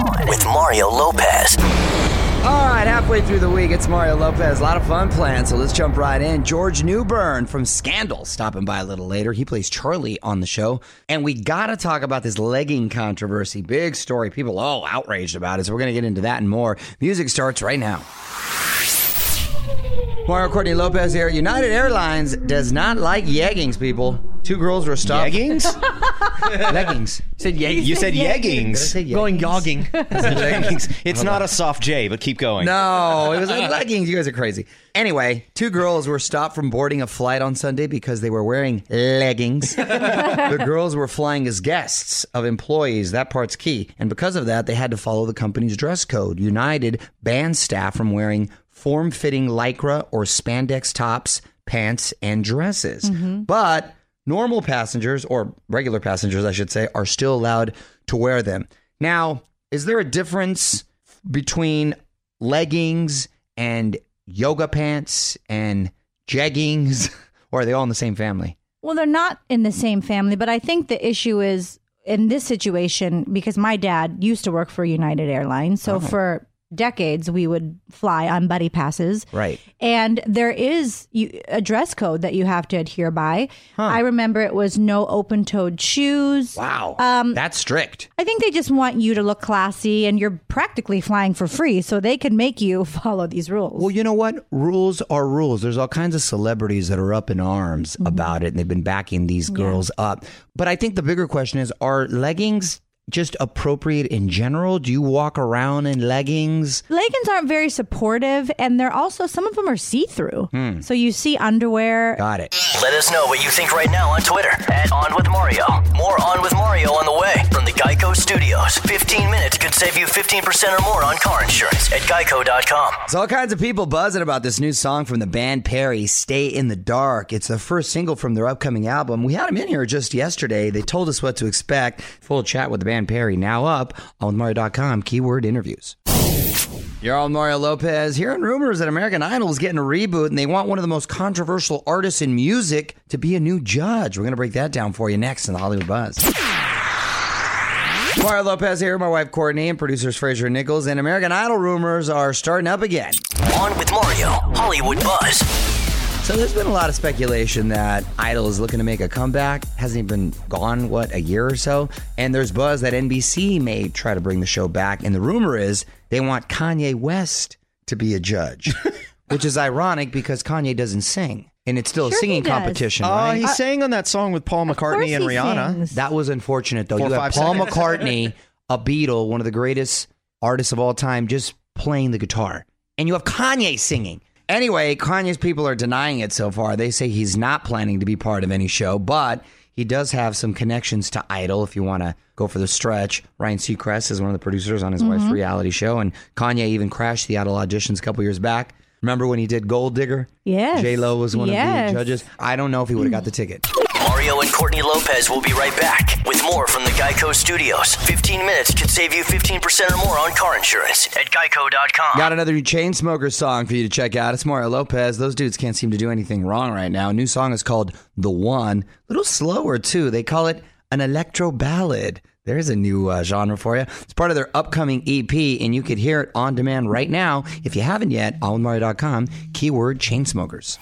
On with Mario Lopez. All right, halfway through the week, it's Mario Lopez. A lot of fun planned, so let's jump right in. George Newbern from Scandal stopping by a little later. He plays Charlie on the show. And we got to talk about this legging controversy. Big story. People all outraged about it, so we're going to get into that and more. Music starts right now. Mario Courtney Lopez here. United Airlines does not like yeggings, people. Two girls were stopped. Yeggings? leggings. You said yeggings. You said Did I yeggings. say Going yeggings? jogging. Leggings. It's not a soft J, but keep going. No, it was like leggings. You guys are crazy. Anyway, two girls were stopped from boarding a flight on Sunday because they were wearing leggings. the girls were flying as guests of employees. That part's key. And because of that, they had to follow the company's dress code. United banned staff from wearing form fitting lycra or spandex tops, pants, and dresses. Mm-hmm. But normal passengers, or regular passengers, I should say, are still allowed to wear them. Now, is there a difference between leggings and yoga pants and jeggings, or are they all in the same family? Well, they're not in the same family, but I think the issue is in this situation because my dad used to work for United Airlines. So uh-huh. for decades, we would fly on buddy passes. Right. And there is you, a dress code that you have to adhere by. I remember it was no open toed shoes. Wow. Um, That's strict. I think they just want you to look classy and you're practically flying for free. So they can make you follow these rules. Well, you know what? Rules are rules. There's all kinds of celebrities that are up in arms Mm-hmm. about it, and they've been backing these girls up. But I think the bigger question is are leggings just appropriate in general? Do you walk around in leggings? Leggings aren't very supportive, and they're also some of them are see through. Hmm. So you see underwear. Got it. Let us know what you think right now on Twitter at On With Mario. More On With Mario on the way from the Geico Studios. 15 minutes could save you 15% or more on car insurance at geico.com. So all kinds of people buzzing about this new song from the band Perry, "Stay in the Dark." It's the first single from their upcoming album. We had them in here just yesterday. They told us what to expect. Full chat with the band Perry now up on Mario.com. Keyword interviews. You're all Mario Lopez. Hearing rumors that American Idol is getting a reboot and they want one of the most controversial artists in music to be a new judge. We're going to break that down for you next in the Hollywood Buzz. Mario Lopez here, my wife Courtney, and producers Fraser and Nichols. And American Idol rumors are starting up again. On with Mario, Hollywood Buzz. So there's been a lot of speculation that Idol is looking to make a comeback. Hasn't even gone what a year or so, and there's buzz that NBC may try to bring the show back. And the rumor is they want Kanye West to be a judge, which is ironic because Kanye doesn't sing, and it's still a Sure he singing competition, Oh, right? he uh, sang on that song with Paul Of course McCartney and he Rihanna. sings. That was unfortunate, though. Four you or have Paul seconds. McCartney, a Beatle, one of the greatest artists of all time, just playing the guitar, and you have Kanye singing. Anyway, Kanye's people are denying it so far. They say he's not planning to be part of any show, but he does have some connections to Idol. If you want to go for the stretch, Ryan Seacrest is one of the producers on his wife's mm-hmm. reality show, and Kanye even crashed the Idol auditions a couple years back. Remember when he did Gold Digger? Yes. J Lo was one Yes. of the judges. I don't know if he would have got the ticket. Mario and Courtney Lopez will be right back with more from the Geico Studios. 15 minutes could save you 15% or more on car insurance at geico.com. Got another new Chainsmokers song for you to check out. It's Mario Lopez. Those dudes can't seem to do anything wrong right now. New song is called The One. A little slower, too. They call it an electro ballad. There's a new uh, genre for you. It's part of their upcoming EP, and you could hear it on demand right now. If you haven't yet, onwithmario.com, keyword Chainsmokers.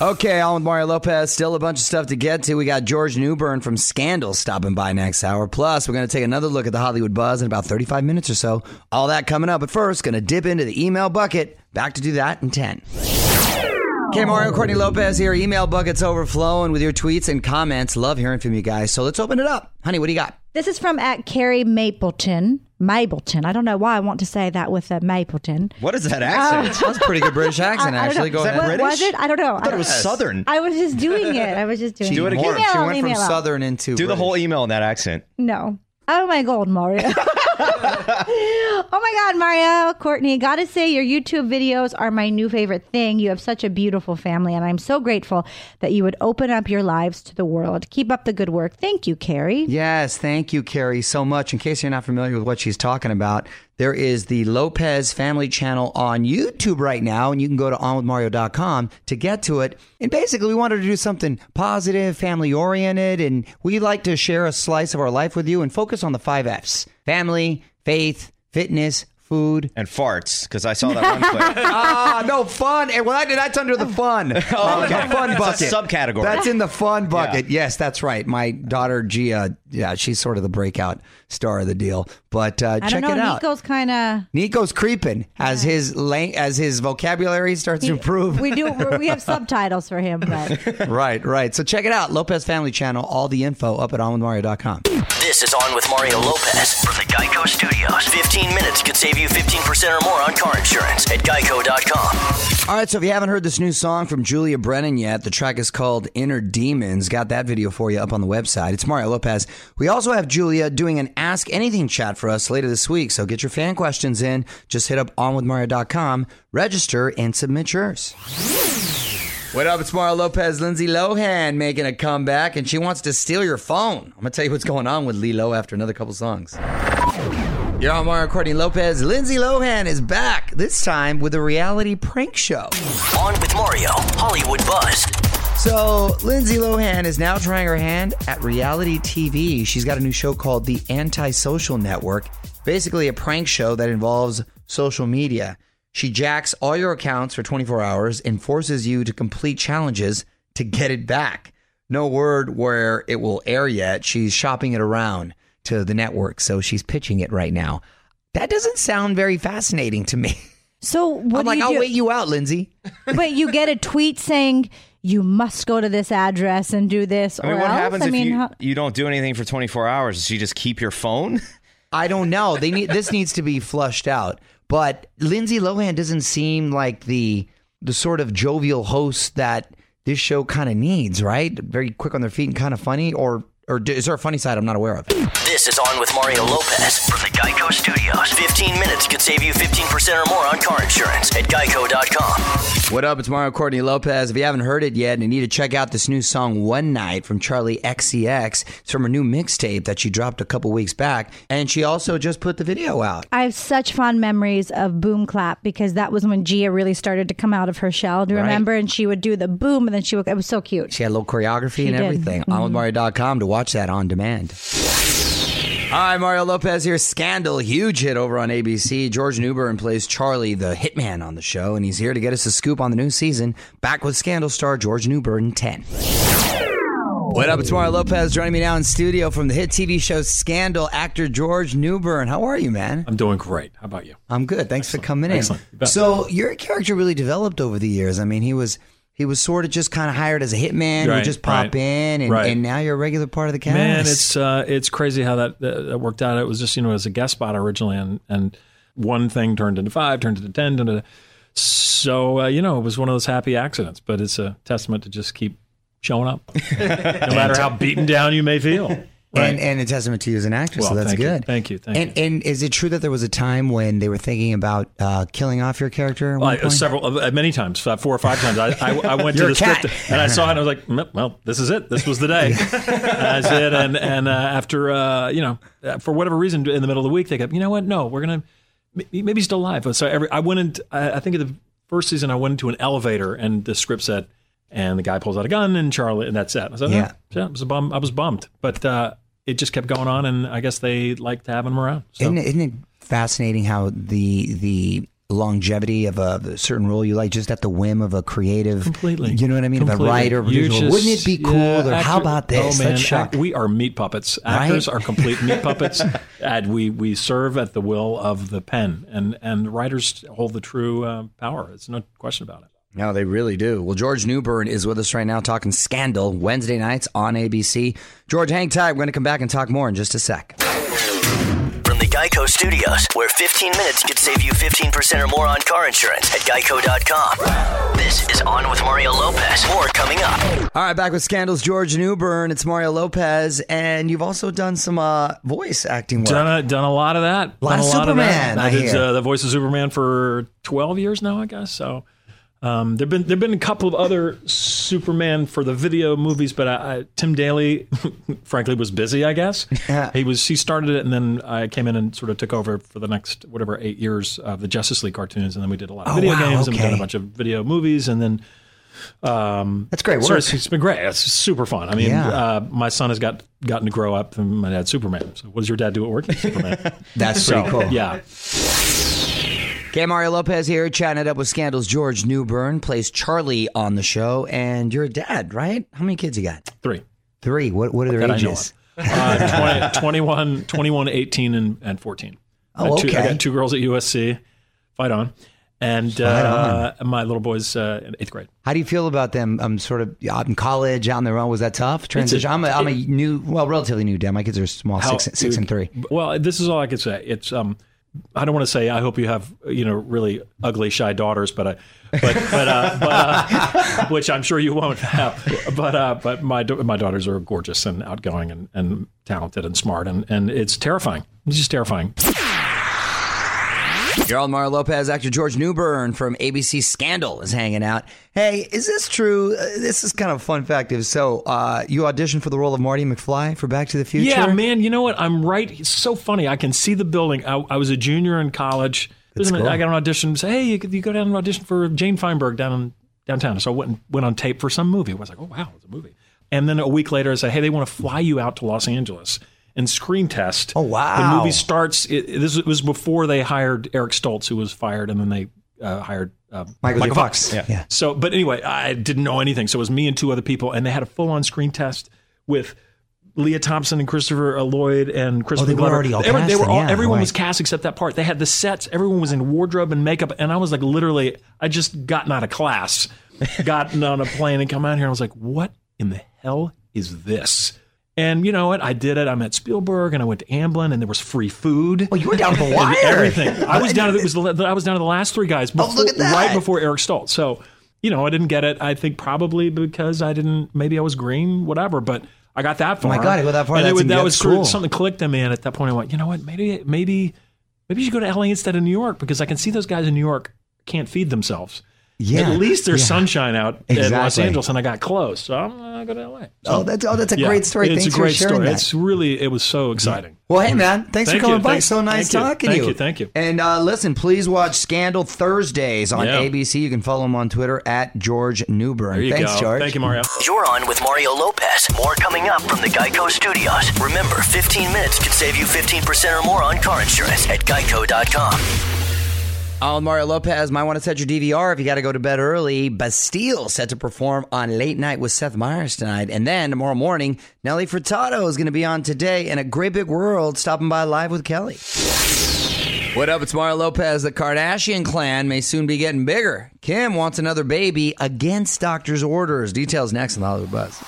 Okay, with Mario Lopez. Still a bunch of stuff to get to. We got George Newbern from Scandal stopping by next hour. Plus, we're going to take another look at the Hollywood buzz in about 35 minutes or so. All that coming up. But first, going to dip into the email bucket. Back to do that in 10. Okay, Mario Courtney Lopez here. Email bucket's overflowing with your tweets and comments. Love hearing from you guys. So let's open it up. Honey, what do you got? This is from at Carrie Mapleton. Mapleton. I don't know why I want to say that with a Mapleton. What is that accent? Uh, That's a pretty good British accent, I- I actually. Go Is that ahead. What British? was it? I don't know. I thought it was Southern. I was just doing it. I was just doing Do it it. again. Email She went from. Southern into Do the whole email in that accent. No. Oh my god, Mario. oh my god, Mario, Courtney, gotta say your YouTube videos are my new favorite thing. You have such a beautiful family, and I'm so grateful that you would open up your lives to the world. Keep up the good work. Thank you, Carrie. Yes, thank you, Carrie, so much. In case you're not familiar with what she's talking about, there is the Lopez Family Channel on YouTube right now, and you can go to onwithmario.com to get to it. And basically, we wanted to do something positive, family oriented, and we like to share a slice of our life with you and focus on the five F's family, faith, fitness, food. And farts, because I saw that one clip. ah, no fun. And well, that- that's under the fun. oh, okay. the fun That's a bucket. subcategory. That's in the fun bucket. Yes, that's right. My daughter Gia, yeah, she's sort of the breakout star of the deal. But uh, I check don't know. it out. Nico's kind of. Nico's creeping as his lang- as his vocabulary starts to improve. We do. We have subtitles for him, but right, right. So check it out. Lopez Family Channel. All the info up at onwithmario.com. This is On with Mario Lopez from the Geico Studios. 15 minutes could save you 15% or more on car insurance at geico.com. All right, so if you haven't heard this new song from Julia Brennan yet, the track is called Inner Demons. Got that video for you up on the website. It's Mario Lopez. We also have Julia doing an Ask Anything chat for us later this week. So get your fan questions in. Just hit up onwithmario.com, register, and submit yours. What up? It's Mario Lopez. Lindsay Lohan making a comeback, and she wants to steal your phone. I'm gonna tell you what's going on with Lilo after another couple songs. You're on Mario Courtney Lopez. Lindsay Lohan is back, this time with a reality prank show. On with Mario, Hollywood Buzz. So, Lindsay Lohan is now trying her hand at reality TV. She's got a new show called The Antisocial Network, basically a prank show that involves social media. She jacks all your accounts for 24 hours and forces you to complete challenges to get it back. No word where it will air yet. She's shopping it around to the network, so she's pitching it right now. That doesn't sound very fascinating to me. so what I'm do like, you I'll do? wait you out, Lindsay. but you get a tweet saying you must go to this address and do this, I mean, or what else. happens I if mean, you, how- you don't do anything for 24 hours? Does she just keep your phone? I don't know. They need this needs to be flushed out. But Lindsay Lohan doesn't seem like the the sort of jovial host that this show kind of needs, right? Very quick on their feet and kind of funny, or or is there a funny side I'm not aware of? This is On with Mario Lopez from the Geico Studios. 15 minutes could save you 15% or more on car insurance at geico.com. What up? It's Mario Courtney Lopez. If you haven't heard it yet and you need to check out this new song One Night from Charli XCX, it's from her new mixtape that she dropped a couple weeks back. And she also just put the video out. I have such fond memories of Boom Clap because that was when Gia really started to come out of her shell. Do you Right. remember? And she would do the boom, and then she would. It was so cute. She had a little choreography and did. everything. Mm-hmm. OnWithMario.com to watch that on demand. Hi, Mario Lopez here. Scandal, huge hit over on ABC. George Newbern plays Charlie, the hitman on the show, and he's here to get us a scoop on the new season. Back with Scandal star George Newbern 10. What up? It's Mario Lopez joining me now in studio from the hit TV show Scandal. Actor George Newbern. How are you, man? I'm doing great. How about you? I'm good. Thanks for coming in. Excellent. You. So your character really developed over the years. I mean, he was he was sort of just kind of hired as a hitman. He would just pop right, in, and, right. and now you're a regular part of the cast. Man, it's uh, it's crazy how that, that that worked out. It was just you know as a guest spot originally, and and one thing turned into five, turned into ten, turned into so uh, you know it was one of those happy accidents. But it's a testament to just keep showing up, no matter how beaten down you may feel. Right. and and a testament to you as an actress. Well, so that's thank you. good. Thank you, thank and you. and is it true that there was a time when they were thinking about uh, killing off your character? At Well, I- several, uh, many times, uh, four or five times. I, I, I went to the cat. script and I saw it. and I was like, "Mm, "Well, this is it. This was the day." That's it. And and uh, after uh, you know, uh, for whatever reason, in the middle of the week, they go, "You know what? No, we're gonna maybe he's still alive." So every I went in. I, I think in the first season, I went into an elevator and the script said, and the guy pulls out a gun and Charlie, and that's it. I said, Yeah. "Yeah, yeah." I was a bum. I was bummed, but uh, it just kept going on, and I guess they liked having him around. So. Isn't it, isn't it fascinating how the the longevity of a, certain role you like just at the whim of a creative Completely. you know what I mean of a Completely. writer You just- wouldn't it be cool yeah, or how about this Oh, man, act- we are meat puppets. Right? Actors are complete meat puppets, and we we serve at the will of the pen, and and writers hold the true uh, power. It's no question about it. No, they really do. Well, George Newbern is with us right now talking Scandal Wednesday nights on ABC. George, hang tight. We're going to come back and talk more in just a sec. From the Geico Studios, where 15 minutes could save you 15% or more on car insurance at geico.com. This is On with Mario Lopez. More coming up. All right, back with Scandals, George Newbern. It's Mario Lopez, and you've also done some uh, voice acting work. Done a, done a lot of that. Lot of a lot Superman, Of I that. I did hear. uh, the voice of Superman for twelve years now, I guess. So um, there've been there've been a couple of other Superman for the video movies, but I, I, Tim Daly, frankly, was busy. I guess Yeah. he was. He started it, and then I came in and sort of took over for the next whatever eight years of the Justice League cartoons, and then we did a lot of Oh, video wow, games, and we done a bunch of video movies, and then. Um, That's great so it's, it's been great. It's super fun. I mean, Yeah. uh, my son has got gotten to grow up, and my dad's Superman. So, what does your dad do at work? Superman. That's so, pretty cool. Yeah. Okay, Mario Lopez here, chatting it up with Scandal's George Newbern, plays Charlie on the show, and you're a dad, right? How many kids you got? Three. Three. What What are their that I ages? Uh, 20, 21, 21, 18, and, and 14. I Oh, got two, I okay. got two girls at USC. Fight on. And uh, my little boy's uh, in eighth grade. How do you feel about them? Um, sort of out in college, out on their own. Was that tough transition? I'm a, I'm a new, well, relatively new dad. My kids are small, How- six, six and three. Well, this is all I can say. It's um, I don't want to say I hope you have you know really ugly shy daughters, but I, but but uh, but uh, which I'm sure you won't have. But uh, but my my daughters are gorgeous and outgoing and, and talented and smart and and it's terrifying. It's just terrifying. Your old Mario Lopez, actor George Newbern from ABC Scandal is hanging out. Hey, is this true? Uh, this is kind of a fun fact. If so, uh, you auditioned for the role of Marty McFly for Back to the Future? Yeah, man. You know what? I'm right. It's so funny. I can see the building. I, I was a junior in college. There's an- cool. I got an audition. Say, hey, you, could- you go down and audition for Jane Feinberg down in downtown. So I went and, went on tape for some movie. I was like, oh wow, it's a movie. And then a week later, I said, hey, they want to fly you out to Los Angeles and screen test. Oh, wow. The movie starts. It, it- this was before they hired Eric Stoltz, who was fired, and then they uh, hired uh, Michael, J. Fox. Fox. Yeah. So, but anyway, I didn't know anything. So it was me and two other people, and they had a full on screen test with Lea Thompson and Christopher Lloyd and Christopher Oh, they were already all they were, they cast were all, yeah, everyone right. was cast except that part. They had the sets. Everyone was in wardrobe and makeup, and I was like, literally, I just gotten out of class, gotten on a plane, and come out here. And I was like, what in the hell is this? And you know what? I did it. I met Spielberg, and I went to Amblin, and there was free food. Oh, you were down to the wire. Everything. I was down to the, it was the, I was down to the last three guys. Before, Oh, look at that. Right before Eric Stoltz. So you know, I didn't get it. I think probably because I didn't. Maybe I was green, whatever. But I got that far. Oh my God, you got that far. And it, would- that was cool. something clicked in me. And at that point, I went, you know what? Maybe maybe maybe you should go to LA instead of New York because I can see those guys in New York can't feed themselves. Yeah. At least there's Yeah. sunshine out in Los Angeles, and I got close, so I'm gonna go to LA. So, Oh, that's oh, that's a yeah, great story. It's Thanks a great for sharing story. that. It's really it was so exciting. Well, hey man, thanks Thank for coming you. by. Thanks- so nice thank talking Thank to you. you. Thank you. And uh, listen, please watch Scandal Thursdays on Yeah. ABC. You can follow him on Twitter at George Newbern. There you thanks, go. George. Thank you, Mario. You're on with Mario Lopez. More coming up from the Geico Studios. Remember, 15 minutes could save you 15% or more on car insurance at geico.com. On Mario Lopez, might want to set your DVR if you got to go to bed early. Bastille set to perform on Late Night with Seth Meyers tonight. And then tomorrow morning, Nelly Furtado is going to be on today in a great big world, stopping by live with Kelly. What up? It's Mario Lopez. The Kardashian clan may soon be getting bigger. Kim wants another baby against doctor's orders. Details next on the Hollywood Buzz.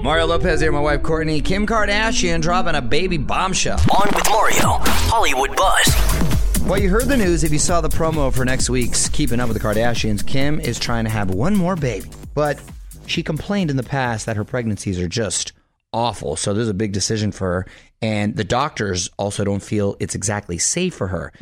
Mario Lopez here, my wife Courtney. Kim Kardashian dropping a baby bombshell. On with Mario, Hollywood Buzz. Well, you heard the news if you saw the promo for next week's Keeping Up with the Kardashians. Kim is trying to have one more baby, but she complained in the past that her pregnancies are just awful. So there's a big decision for her. And the doctors also don't feel it's exactly safe for her.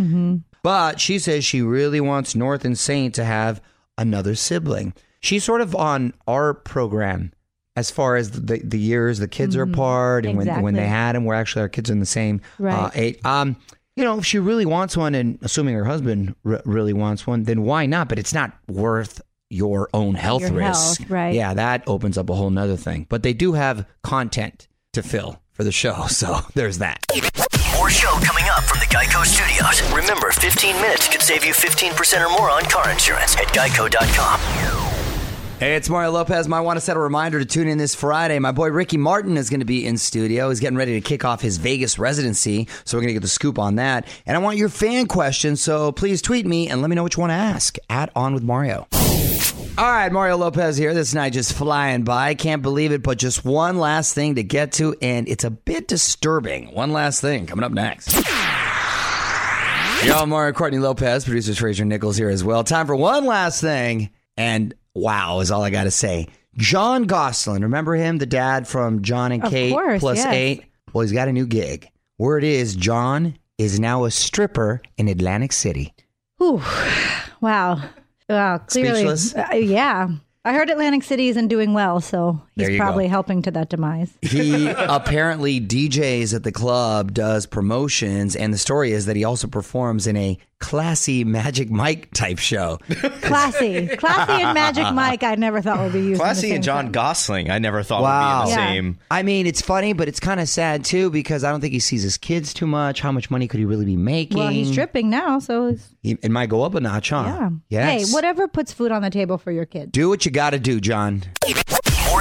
But she says she really wants North and Saint to have another sibling. She's sort of on our program as far as the, the years the kids are apart and when, when they Exactly. had them, we're actually our kids are in the same uh, age. Um, you know, if she really wants one, and assuming her husband r- really wants one, then why not? But it's not worth your own health Your risk. health, right. Yeah, that opens up a whole nother thing. But they do have content to fill for the show, so there's that. More show coming up from the Geico Studios. Remember, 15 minutes could save you 15% or more on car insurance at geico.com. Hey, it's Mario Lopez. Might want to set a reminder to tune in this Friday. My boy Ricky Martin is going to be in studio. He's getting ready to kick off his Vegas residency, so we're going to get the scoop on that. And I want your fan questions, so please tweet me and let me know what you want to ask at On with Mario. All right, Mario Lopez here. This night just flying by. Can't believe it, but just one last thing to get to, and it's a bit disturbing. One last thing coming up next. Yo, Mario Courtney Lopez, producers Fraser Nichols here as well. Time for one last thing, and wow is all I got to say. Jon Gosselin, remember him, the dad from John and Of Kate course, plus yes. eight? Well, he's got a new gig. Word is John is now a stripper in Atlantic City. Ooh, wow. Wow. Clearly. Speechless? Uh, yeah. I heard Atlantic City isn't doing well, so There you probably go. helping to that demise. He apparently DJs at the club, does promotions, and the story is that he also performs in a classy Magic Mike type show. Classy, classy, and Magic Mike. I never thought would be used. in the Classy same and John sentence. Gosselin, I never thought Wow. would be in the Yeah. same. I mean, it's funny, but it's kind of sad too because I don't think he sees his kids too much. How much money could he really be making? Well, he's tripping now, so it's, He- it might go up a notch, huh? yeah. Yes. Hey, whatever puts food on the table for your kids. Do what you got to do, John.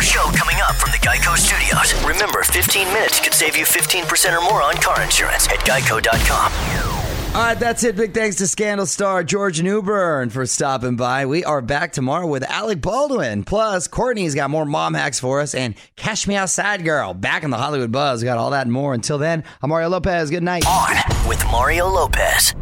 Show coming up from the Geico Studios. Remember, 15 minutes could save you 15% or more on car insurance at geico.com. All right, that's it. Big thanks to Scandal star George Newbern for stopping by. We are back tomorrow with Alec Baldwin. Plus, Courtney's got more mom hacks for us. And Cash Me Outside Girl back in the Hollywood Buzz. We got all that and more. Until then, I'm Mario Lopez. Good night. On with Mario Lopez.